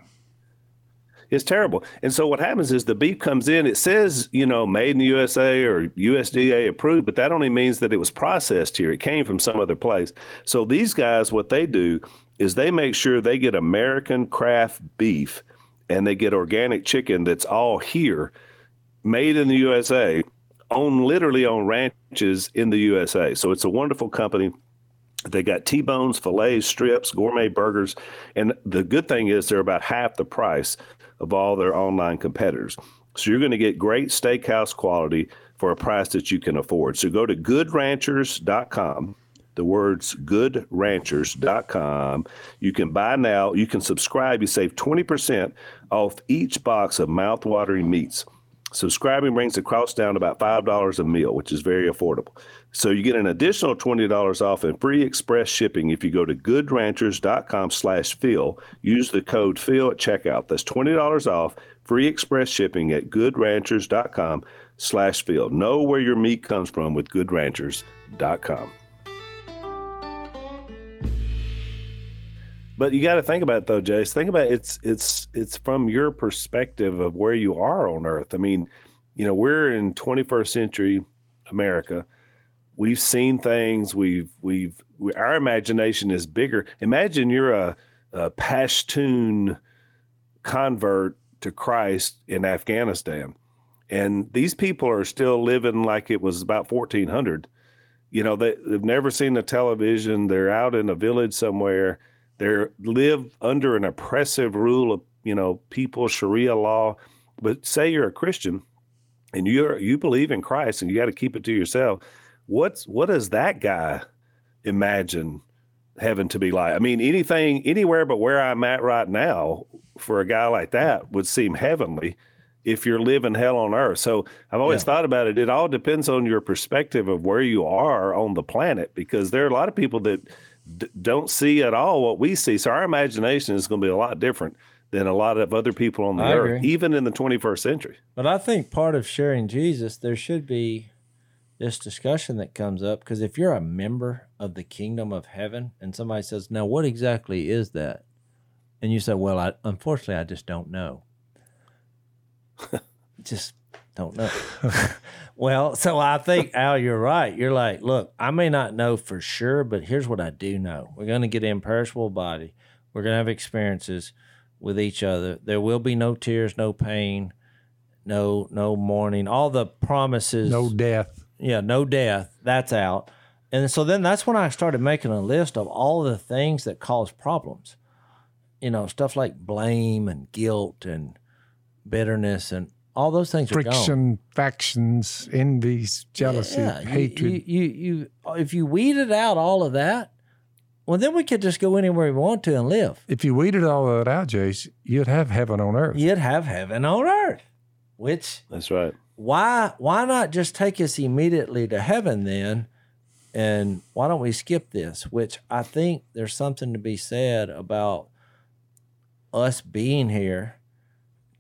It's terrible. And so what happens is the beef comes in, it says, you know, made in the USA or USDA approved, but that only means that it was processed here. It came from some other place. So these guys, what they do is they make sure they get American craft beef and they get organic chicken that's all here, made in the USA, on literally on ranches in the USA. So it's a wonderful company. They got T-bones, fillets, strips, gourmet burgers, and the good thing is they're about half the price of all their online competitors. So you're going to get great steakhouse quality for a price that you can afford. So go to goodranchers.com. The words goodranchers.com. You can buy now, you can subscribe, you save 20% off each box of mouthwatering meats. Subscribing brings the cost down about $5 a meal, which is very affordable. So you get an additional $20 off and free express shipping if you go to goodranchers.com slash Phil. Use the code Phil at checkout. That's $20 off, free express shipping at goodranchers.com slash Phil. Know where your meat comes from with goodranchers.com. But you got to think about it though, Jase. Think about it. it's it's it's from your perspective of where you are on Earth. I mean, you know, we're in 21st century America. We've seen things. We've we've we, our imagination is bigger. Imagine you're a, a Pashtun convert to Christ in Afghanistan, and these people are still living like it was about 1400. You know, they, they've never seen a television. They're out in a village somewhere they live under an oppressive rule of you know people Sharia law. But say you're a Christian and you're you believe in Christ and you got to keep it to yourself. What's what does that guy imagine heaven to be like? I mean, anything anywhere but where I'm at right now for a guy like that would seem heavenly if you're living hell on earth. So I've always Yeah. thought about it. It all depends on your perspective of where you are on the planet because there are a lot of people that d- don't see at all what we see. So our imagination is going to be a lot different than a lot of other people on the I earth, agree. even in the 21st century. But I think part of sharing Jesus, there should be this discussion that comes up because if you're a member of the kingdom of heaven and somebody says, "Now, what exactly is that?" and you say, "Well, I unfortunately I just don't know." just don't know. well, so I think Al, you're right. You're like, look, I may not know for sure, but here's what I do know: we're going to get an imperishable body. We're going to have experiences with each other. There will be no tears, no pain, no no mourning. All the promises. No death. yeah, no death. That's out. And so then that's when I started making a list of all the things that cause problems. You know, stuff like blame and guilt and bitterness and all those things are gone. Friction, factions, envies, jealousy, Yeah, you- hatred. You, you, you, if you weeded out all of that, well, then we could just go anywhere we want to and live. if you weeded all of that out, Jase, you'd have heaven on earth. You'd have heaven on earth. Which That's right. why why not just take us immediately to heaven then? And why don't we skip this? Which I think there's something to be said about us being here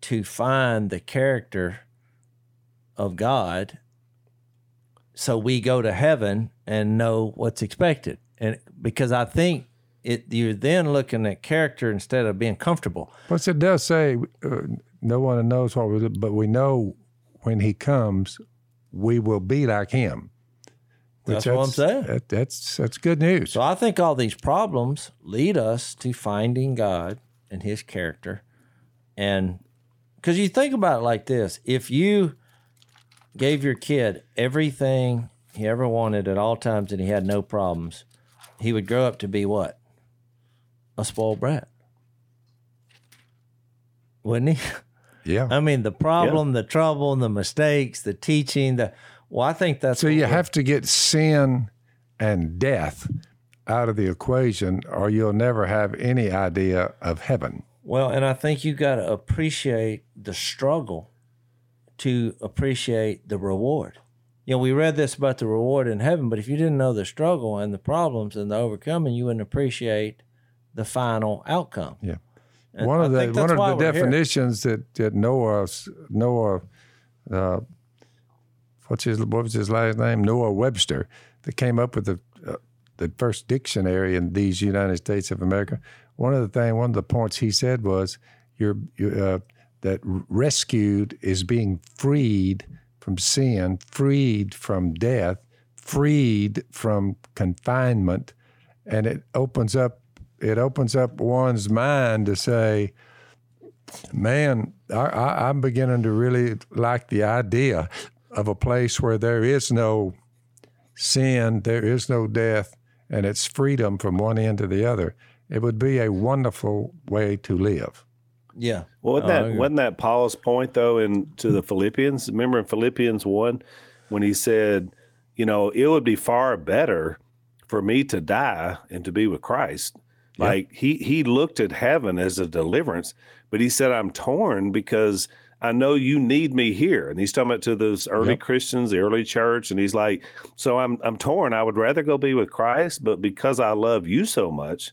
to find the character of God so we go to heaven and know what's expected. And because I think it you're then looking at character instead of being comfortable. Plus, it does say, uh, no one knows what we but we know when he comes, we will be like him. Which That's what I'm saying. That, that's that's good news. So I think all these problems lead us to finding God and his character. And because you think about it like this if you gave your kid everything he ever wanted at all times and he had no problems, he would grow up to be what? A spoiled brat. Wouldn't he? yeah. I mean, the problem, the trouble, the mistakes, the teaching, the well, I think that's So you have to get sin and death out of the equation, or you'll never have any idea of heaven. Well, and I think you got to appreciate the struggle to appreciate the reward. You know, we read this about the reward in heaven, but if you didn't know the struggle and the problems and the overcoming, you wouldn't appreciate the final outcome. Yeah. And one of I the one of the we're here. definitions that that Noah Noah uh, what's his what was his last name Noah Webster that came up with the uh, the first dictionary in these United States of America. One of the thing one of the points he said was you're, you uh, that rescued is being freed from sin, freed from death, freed from confinement, and it opens up it opens up one's mind to say, man, I, I, I'm beginning to really like the idea of a place where there is no sin, there is no death, and it's freedom from one end to the other. It would be a wonderful way to live. Yeah. Well, wasn't Oh, that agree. wasn't that Paul's point though in to the Philippians? Remember in Philippians one when he said, you know, it would be far better for me to die and to be with Christ. Like he he looked at heaven as a deliverance, but he said, I'm torn because I know you need me here. And he's talking about to those early Yep. Christians, the early church, and he's like, So I'm I'm torn. I would rather go be with Christ, but because I love you so much,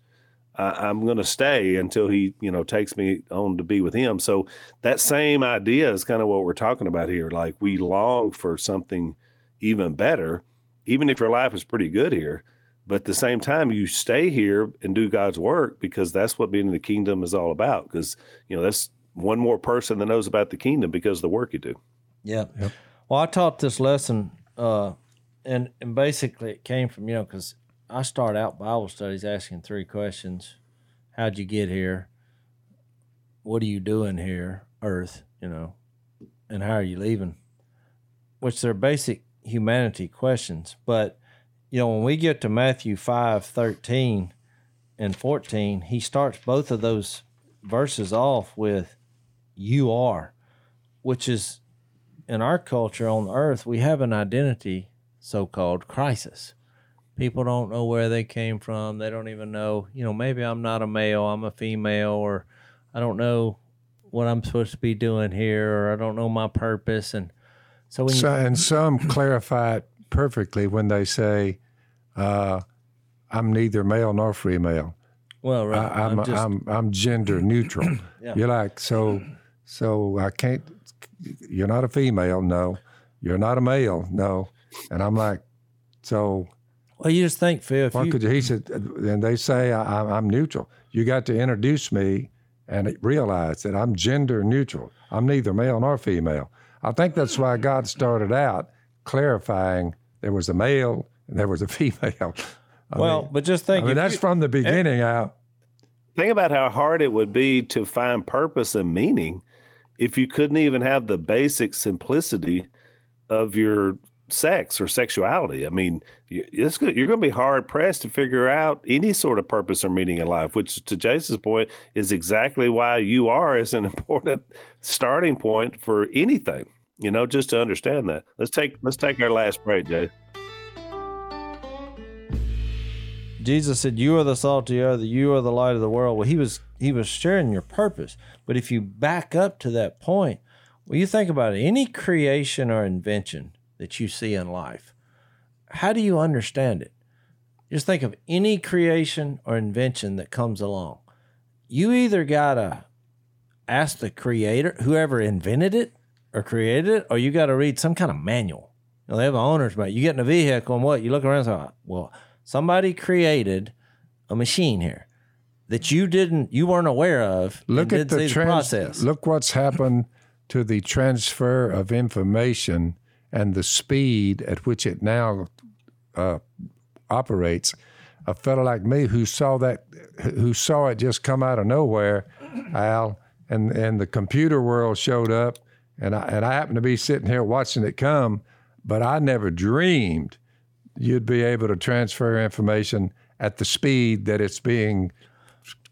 I, I'm going to stay until he, you know, takes me on to be with him. So that same idea is kind of what we're talking about here. Like we long for something even better, even if your life is pretty good here. But at the same time, you stay here and do God's work because that's what being in the kingdom is all about. Because you know that's one more person that knows about the kingdom because of the work you do. Yeah. Well, I taught this lesson, uh, and and basically it came from you know because I start out Bible studies asking three questions: How'd you get here? What are you doing here, Earth? You know, and how are you leaving? Which they're basic humanity questions, but you know when we get to Matthew five thirteen and fourteen, he starts both of those verses off with "You are," which is in our culture on earth, we have an identity so called crisis. People don't know where they came from. They don't even know, you know, maybe I'm not a male, I'm a female, or I don't know what I'm supposed to be doing here, or I don't know my purpose. And so when So, you, and some clarify it perfectly when they say, uh, "I'm neither male nor female. well, right, I, I'm, I'm just, I'm I'm gender neutral." Yeah. You're like, so so I can't. You're not a female, no. You're not a male, no. And I'm like, so well, you just think, Phil, if what you, could you? He said, and they say I, I'm- I'm neutral. You got to introduce me and realize that I'm gender neutral. I'm neither male nor female. I think that's why God started out clarifying there was a male and there was a female. I well, mean, but just I think, mean that's you- from the beginning out. Think about how hard it would be to find purpose and meaning if you couldn't even have the basic simplicity of your sex or sexuality. I mean, it's good. you're going to be hard pressed to figure out any sort of purpose or meaning in life, which, to Jason's point, is exactly why you are is an important starting point for anything. You know, just to understand that. Let's take let's take our last break, Jay. Jesus said, "You are the salt of the earth. You are the light of the world." Well, he was he was sharing your purpose. But if you back up to that point, well, you think about it. Any creation or invention that you see in life, how do you understand it? Just think of any creation or invention that comes along. You either gotta ask the creator, whoever invented it or created it, or you got to read some kind of manual. You know, they have an owner's manual. You get in a vehicle and what? You look around and say, ah, well, somebody created a machine here that you didn't, you weren't aware of. Look at the, trans- process. Look what's happened to the transfer of information and the speed at which it now uh, operates. A fellow like me who saw that, who saw it just come out of nowhere, Al, and and the computer world showed up, and I and I happened to be sitting here watching it come, but I never dreamed you'd be able to transfer information at the speed that it's being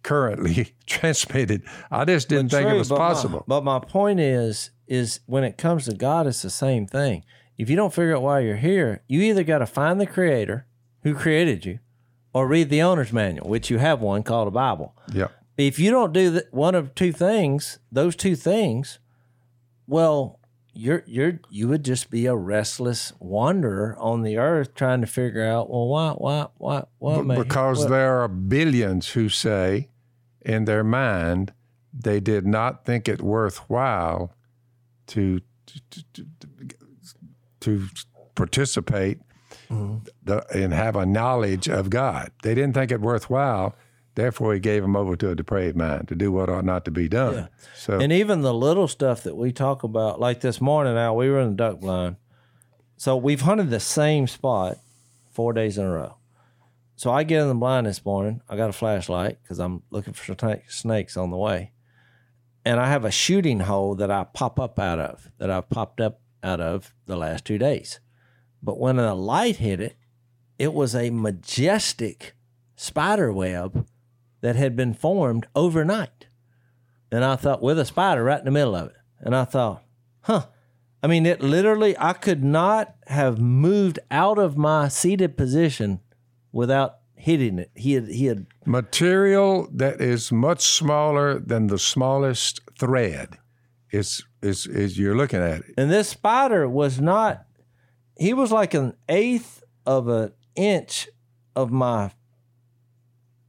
currently transmitted. I just didn't think it was but my- possible. but my point is, is when it comes to God, it's the same thing. If you don't figure out why you're here, you either got to find the Creator who created you, or read the owner's manual, which you have one called a Bible. yeah. if you don't do the, one of two things, those two things, well, you're you're you would just be a restless wanderer on the earth trying to figure out well why why why why B- because what, there are billions who say in their mind they did not think it worthwhile to to, to, to participate mm-hmm. the, and have a knowledge of God. They didn't think it worthwhile. Therefore, he gave them over to a depraved mind to do what ought not to be done. So, and even the little stuff that we talk about, like this morning, Al, we were in the duck blind. So we've hunted the same spot four days in a row. So I get in the blind this morning. I got a flashlight because I'm looking for snakes on the way. And I have a shooting hole that I pop up out of, that I've popped up out of the last two days. But when the light hit it, it was a majestic spider web that had been formed overnight. And I thought, with a spider right in the middle of it. And I thought, huh. I mean, it literally, I could not have moved out of my seated position without hitting it. He had, he had, material that is much smaller than the smallest thread is is is you're looking at it. and this spider was not, he was like an eighth of an inch of my,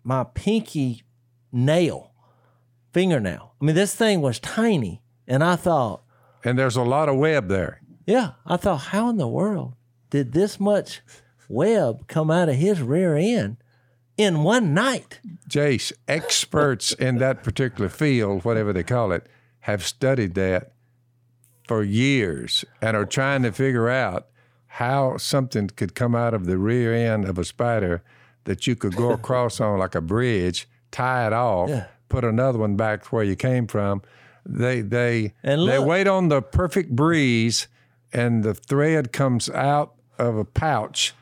my pinky nail, fingernail. I mean, this thing was tiny. And I thought, And there's a lot of web there. Yeah, I thought, how in the world did this much web come out of his rear end in one night? Jase, experts in that particular field, whatever they call it, have studied that for years and are trying to figure out how something could come out of the rear end of a spider that you could go across on like a bridge, tie it off, Yeah. put another one back where you came from. They they And they wait on the perfect breeze and the thread comes out of a pouch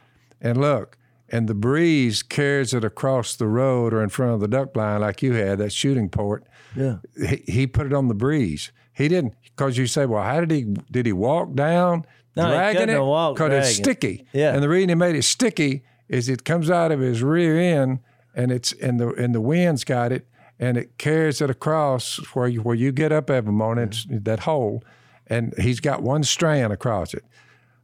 and look and the breeze carries it across the road or in front of the duck blind like you had that shooting port. Yeah. he, he put it on the breeze. He didn't because you say well how did he did he walk down No, dragging it? walked it's sticky. Yeah. and the reason he made it sticky is it comes out of his rear end and it's and the and the wind's got it and it carries it across where you where you get up every morning. It's mm-hmm. that hole and he's got one strand across it.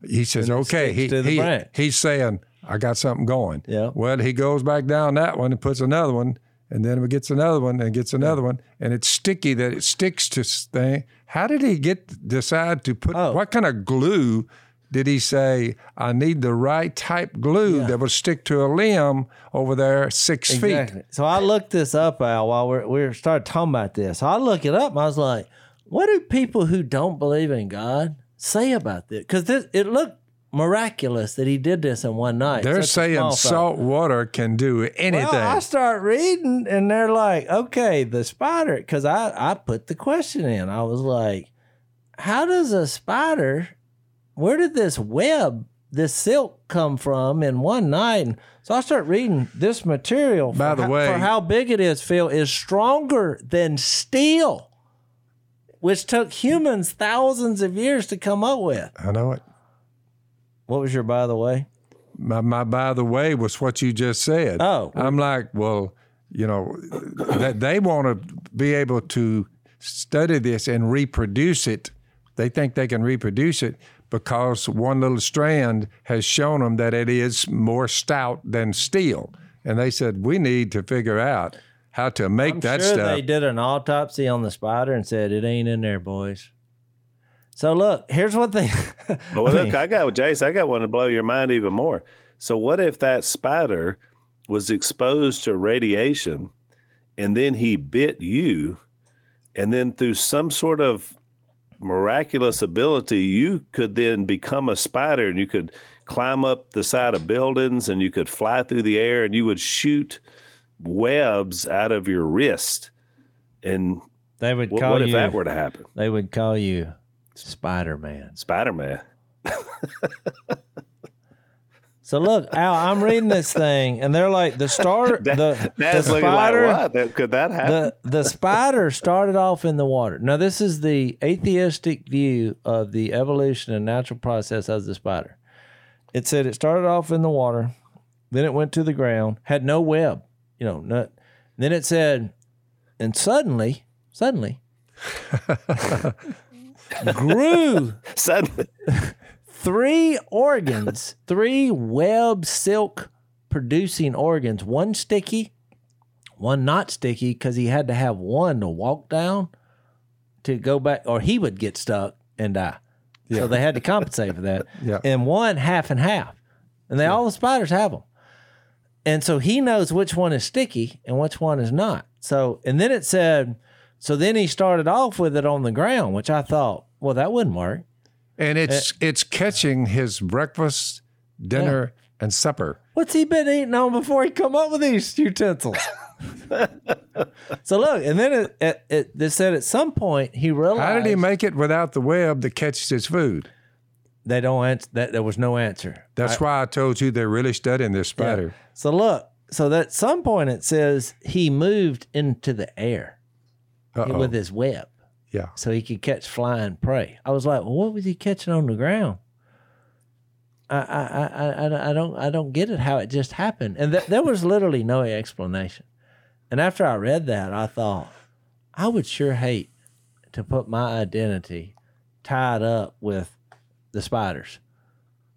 He says okay he, sticks to the he he's saying I got something going Yeah. well he goes back down that one and puts another one and then he gets another one and gets another one and it's sticky that it sticks to thing how did he get decide to put Oh. what kind of glue did he say I need the right type glue that will stick to a limb over there six feet? So I looked this up, Al, while we're, we started talking about this. So I look it up and I was like, what do people who don't believe in God say about this? Because it looked miraculous that he did this in one night. They're saying salt water can do anything. Well, I start reading and they're like, okay, the spider, because I, I put the question in. I was like, how does a spider, where did this web, this silk come from in one night? And so I start reading this material. By the how, way- for how big it is, Phil, is stronger than steel, which took humans thousands of years to come up with. I know it. What was your by the way? My, my by the way was what you just said. Oh. I'm like, well, you know, that they want to be able to study this and reproduce it. They think they can reproduce it because one little strand has shown them that it is more stout than steel. And they said, we need to figure out how to make I'm that sure stuff. they did an autopsy on the spider and said it ain't in there, boys. So look, here's what they. But I look, mean, I got Jase. I got one to blow your mind even more. So, what if that spider was exposed to radiation, and then he bit you, and then through some sort of miraculous ability, you could then become a spider, and you could climb up the side of buildings, and you could fly through the air, and you would shoot webs out of your wrist. And they would what, call what if you. that were to happen? they would call you Spider Man. Spider Man. So look, Al, I'm reading this thing, and they're like the star, the, the spider, like what? That, could that happen? the the spider started off in the water. Now this is the atheistic view of the evolution and natural process of the spider. It said it started off in the water, then it went to the ground, had no web, you know, not, then it said And suddenly, suddenly, grew Suddenly, three organs, three web silk producing organs, one sticky, one not sticky, because he had to have one to walk down to go back, or he would get stuck and die. So they had to compensate for that. Yeah. And one half and half. And they all the spiders have them. And so he knows which one is sticky and which one is not. So, and then it said, so then he started off with it on the ground, which I thought, well, that wouldn't work. And it's eh. it's catching his breakfast, dinner, and supper. What's he been eating on before he come up with these utensils? so look, and then it, it, it they said at some point he realized How did he make it without the web that catches his food? they don't answer that there was no answer. That's why I told you they're really studying this spider. So look, so that at some point it says he moved into the air Uh-oh. with his web Yeah. so he could catch flying prey. I was like, well, what was he catching on the ground? I I I I, I don't I don't get it how it just happened, and th- there was literally no explanation. And after I read that, I thought I would sure hate to put my identity tied up with the spiders.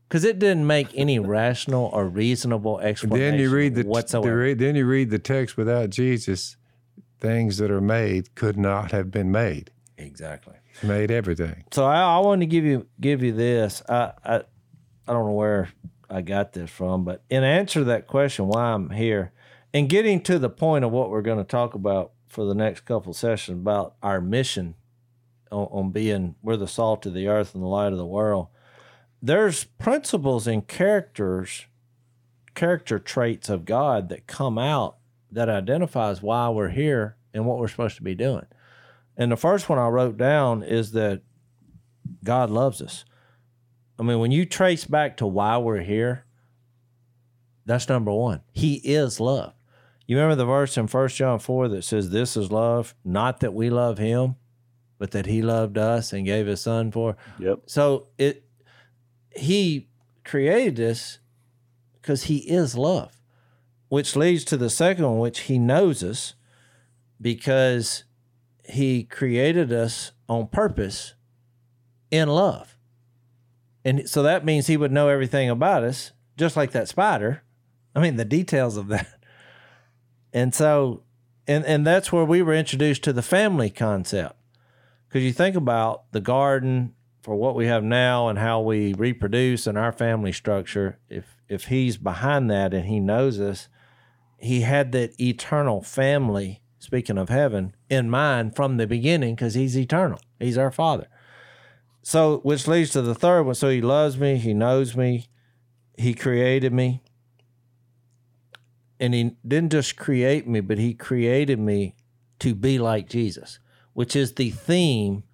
Because it didn't make any rational or reasonable explanation. Then you read the whatsoever. the then you read the text without Jesus, things that are made could not have been made. exactly. Made everything. So I, I wanted to give you give you this. I, I I don't know where I got this from, but in answer to that question, why I'm here, and getting to the point of what we're going to talk about for the next couple sessions about our mission on, on being we're the salt of the earth and the light of the world. There's principles and characters, character traits of God that come out that identifies why we're here and what we're supposed to be doing. And the first one I wrote down is that God loves us. I mean, when you trace back to why we're here, that's number one. He is love. You remember the verse in 1 John 4 that says, This is love, not that we love him, but that he loved us and gave his son for. yep. So it he created us because he is love, which leads to the second one, which he knows us because he created us on purpose in love. And so that means he would know everything about us, just like that spider. I mean, the details of that. And so, and, and that's where we were introduced to the family concept. Because you think about the garden for what we have now and how we reproduce and our family structure, if if he's behind that and he knows us, he had that eternal family, speaking of heaven, in mind from the beginning because he's eternal. He's our father. So which leads to the third one. So he loves me, he knows me, he created me. And he didn't just create me, but he created me to be like Jesus, which is the theme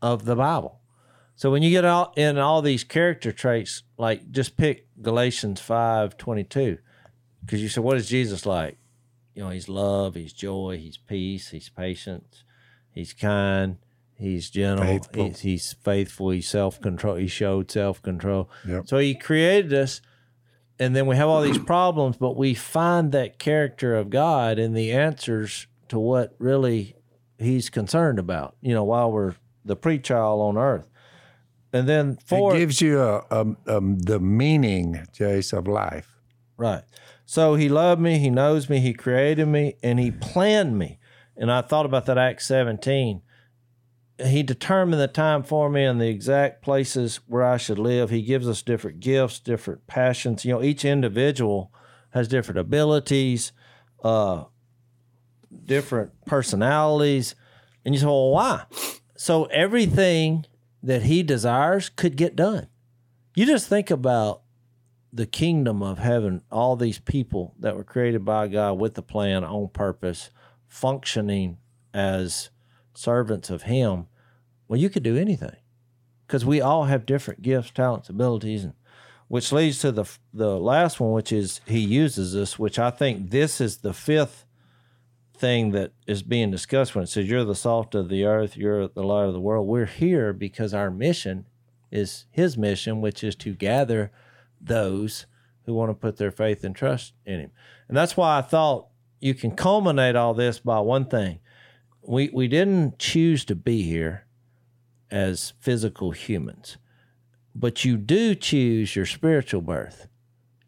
of the Bible. So when you get out in all these character traits, like just pick Galatians five twenty two, because you said, what is Jesus like? You know, he's love, he's joy, he's peace, he's patience, he's kind, he's gentle, Faithful. He's, he's faithful, he's self control, he showed self control. Yep. So he created us, and then we have all these problems, but we find that character of God in the answers to what really he's concerned about. You know, while we're the pre-child on earth. And then four it gives you a, a, um the meaning, Jase, of life. Right. So he loved me, he knows me, he created me, and he planned me. And I thought about that Acts 17. He determined the time for me and the exact places where I should live. He gives us different gifts, different passions. You know, each individual has different abilities, uh, different personalities. And you say, well, why? So everything that he desires could get done. You just think about the kingdom of heaven, all these people that were created by God with a plan on purpose, functioning as servants of Him. Well, you could do anything because we all have different gifts, talents, abilities, and which leads to the the last one, which is He uses us. Which I think this is the fifth thing that is being discussed when it says you're the salt of the earth, you're the light of the world. We're here because our mission is His mission, which is to gather those who want to put their faith and trust in him. And that's why I thought you can culminate all this by one thing. we we didn't choose to be here as physical humans, but you do choose your spiritual birth.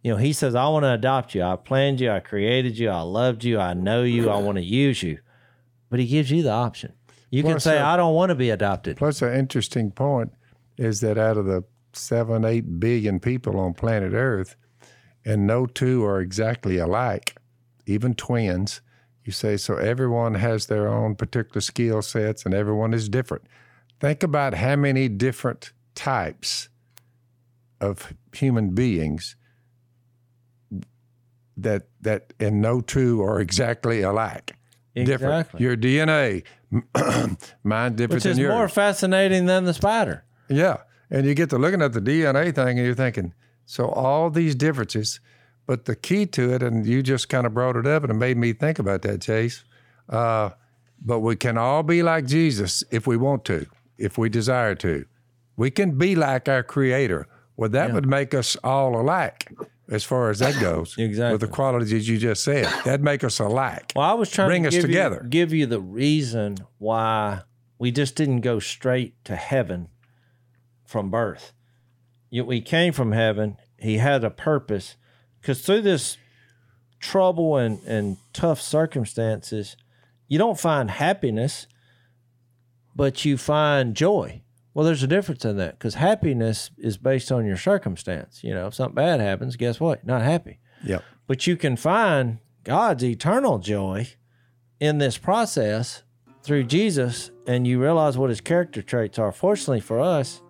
You know, he says, I want to adopt you. I planned you. I created you. I loved you. I know you. I want to use you. But he gives you the option. You can say, uh, I don't want to be adopted. Plus, an interesting point is that out of the seven, eight billion people on planet Earth, and no two are exactly alike, even twins. You say, so everyone has their own particular skill sets and everyone is different. Think about how many different types of human beings that that and no two are exactly alike. Different. Your DNA, mine different Which is more fascinating than the spider. Yeah. And you get to looking at the DNA thing and you're thinking, so all these differences, but the key to it, and you just kind of brought it up and it made me think about that, Chase. Uh, but we can all be like Jesus if we want to, if we desire to. We can be like our Creator. Well, that would make us all alike as far as that goes. Exactly. With the qualities you just said. That'd make us alike. Well, I was trying Bring to us give together. You, give you the reason why we just didn't go straight to heaven from birth. We came from heaven. He had a purpose. Because through this trouble and, and tough circumstances, you don't find happiness, but you find joy. Well, there's a difference in that because happiness is based on your circumstance. You know, if something bad happens, guess what? Not happy Yep. but you can find God's eternal joy in this process through Jesus, and you realize what his character traits are. Fortunately for us,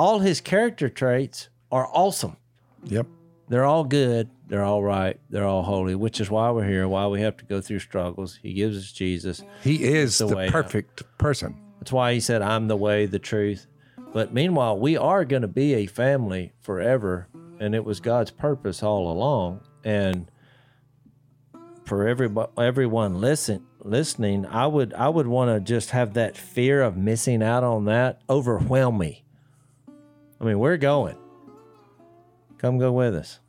all his character traits are awesome. Yep. They're all good. They're all right. They're all holy, which is why we're here, why we have to go through struggles. He gives us Jesus. He is the the, way out. perfect person. That's why he said, I'm the way, the truth. But meanwhile, we are going to be a family forever. And it was God's purpose all along. And for everybody, everyone listen, listening, I would, I would want to just have that fear of missing out on that overwhelm me. I mean, we're going. Come go with us.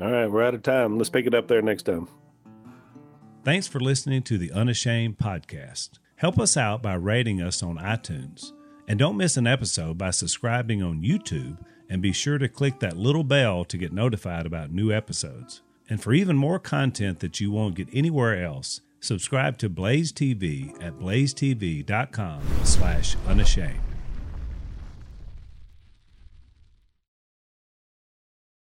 All right, we're out of time. Let's pick it up there next time. Thanks for listening to the Unashamed podcast. Help us out by rating us on iTunes. And don't miss an episode by subscribing on YouTube and be sure to click that little bell to get notified about new episodes. And for even more content that you won't get anywhere else, subscribe to Blaze TV at blazetv.com slash unashamed.